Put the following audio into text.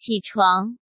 起床。